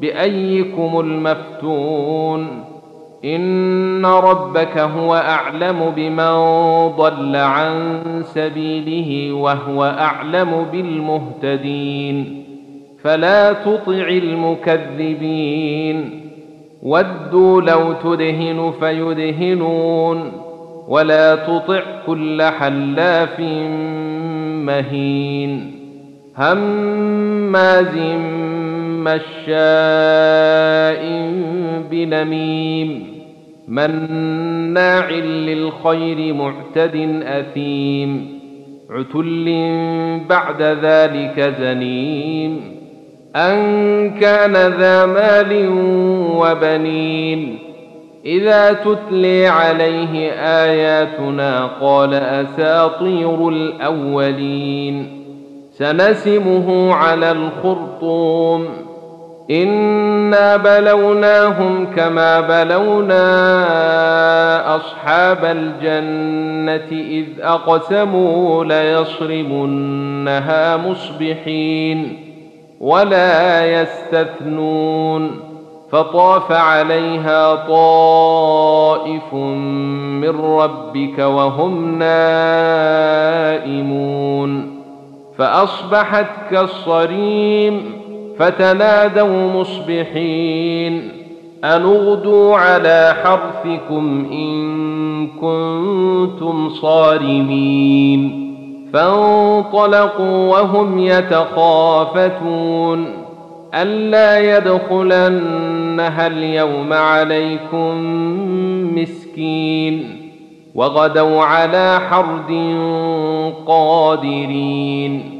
بأيكم المفتون إن ربك هو أعلم بمن ضل عن سبيله وهو أعلم بالمهتدين فلا تطع المكذبين ودوا لو تدهن فيدهنون ولا تطع كل حلاف مهين هماز مشاء بنميم مناع للخير معتد اثيم عتل بعد ذلك زنيم ان كان ذا مال وبنين اذا تتلي عليه اياتنا قال اساطير الاولين سنسمه على الخرطوم انا بلوناهم كما بلونا اصحاب الجنه اذ اقسموا ليصرمنها مصبحين ولا يستثنون فطاف عليها طائف من ربك وهم نائمون فاصبحت كالصريم فتنادوا مصبحين. ان اغدوا على حرثكم إن كنتم صارمين. فانطلقوا وهم يتخافتون. ألا يدخلنها اليوم عليكم مسكين. وغدوا على حرد قادرين.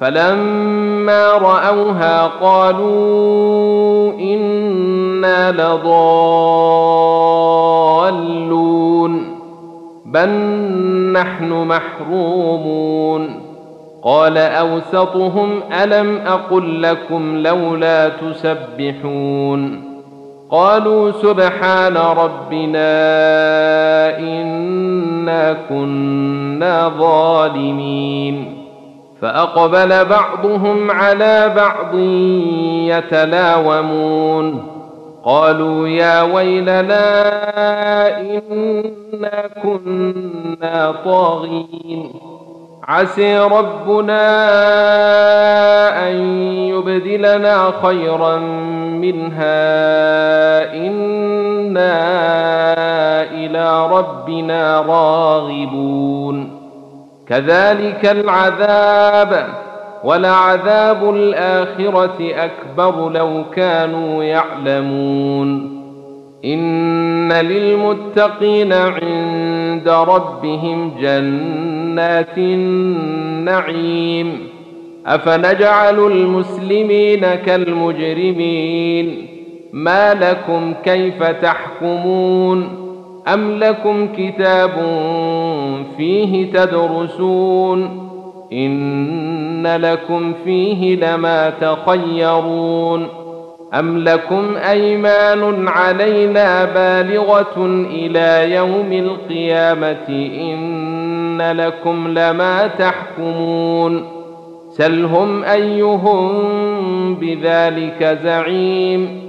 فلما رأوها قالوا إنا لضالون بل نحن محرومون. قال أوسطهم ألم أقل لكم لولا تسبحون؟ قالوا سبحان ربنا إنا كنا ظالمين. فأقبل بعضهم على بعض يتلاومون. قالوا يا ويلنا إنا كنا طاغين. عسي ربنا أن يبدلنا خيرا منها. إنا إلى ربنا راغبون. كذلك العذاب ولعذاب الآخرة أكبر لو كانوا يعلمون. إن للمتقين عند ربهم جنات النعيم. أفنجعل المسلمين كالمجرمين؟ ما لكم كيف تحكمون؟ أم لكم كتاب فيه تدرسون إن لكم فيه لما تخيرون أم لكم أيمان علينا بالغة إلى يوم القيامة إن لكم لما تحكمون سلهم أيهم بذلك زعيم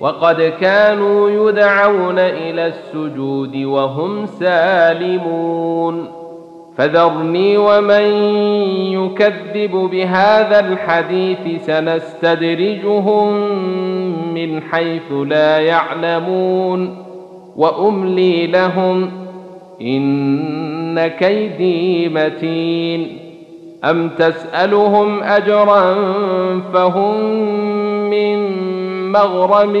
وقد كانوا يدعون إلى السجود وهم سالمون. فذرني ومن يكذب بهذا الحديث سنستدرجهم من حيث لا يعلمون. وأملي لهم إن كيدي متين. أم تسألهم أجرا فهم من مغرم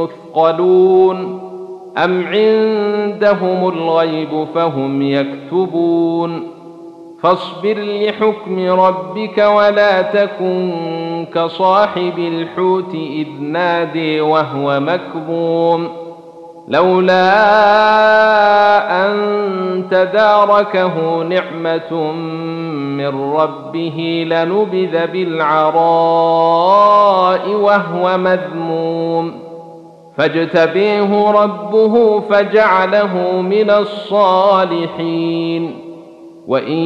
مثقلون أم عندهم الغيب فهم يكتبون فاصبر لحكم ربك ولا تكن كصاحب الحوت إذ نادي وهو مكظوم لولا أن تداركه نعمة من ربه لنبذ بالعراء وهو مذموم. فاجتبيه ربه فجعله من الصالحين. وإن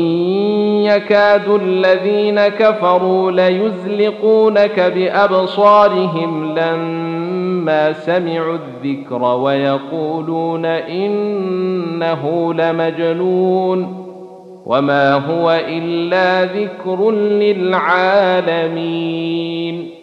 يكاد الذين كفروا ليزلقونك بأبصارهم سمعوا الذكر ويقولون إنه لمجنون وما هو إلا ذكر للعالمين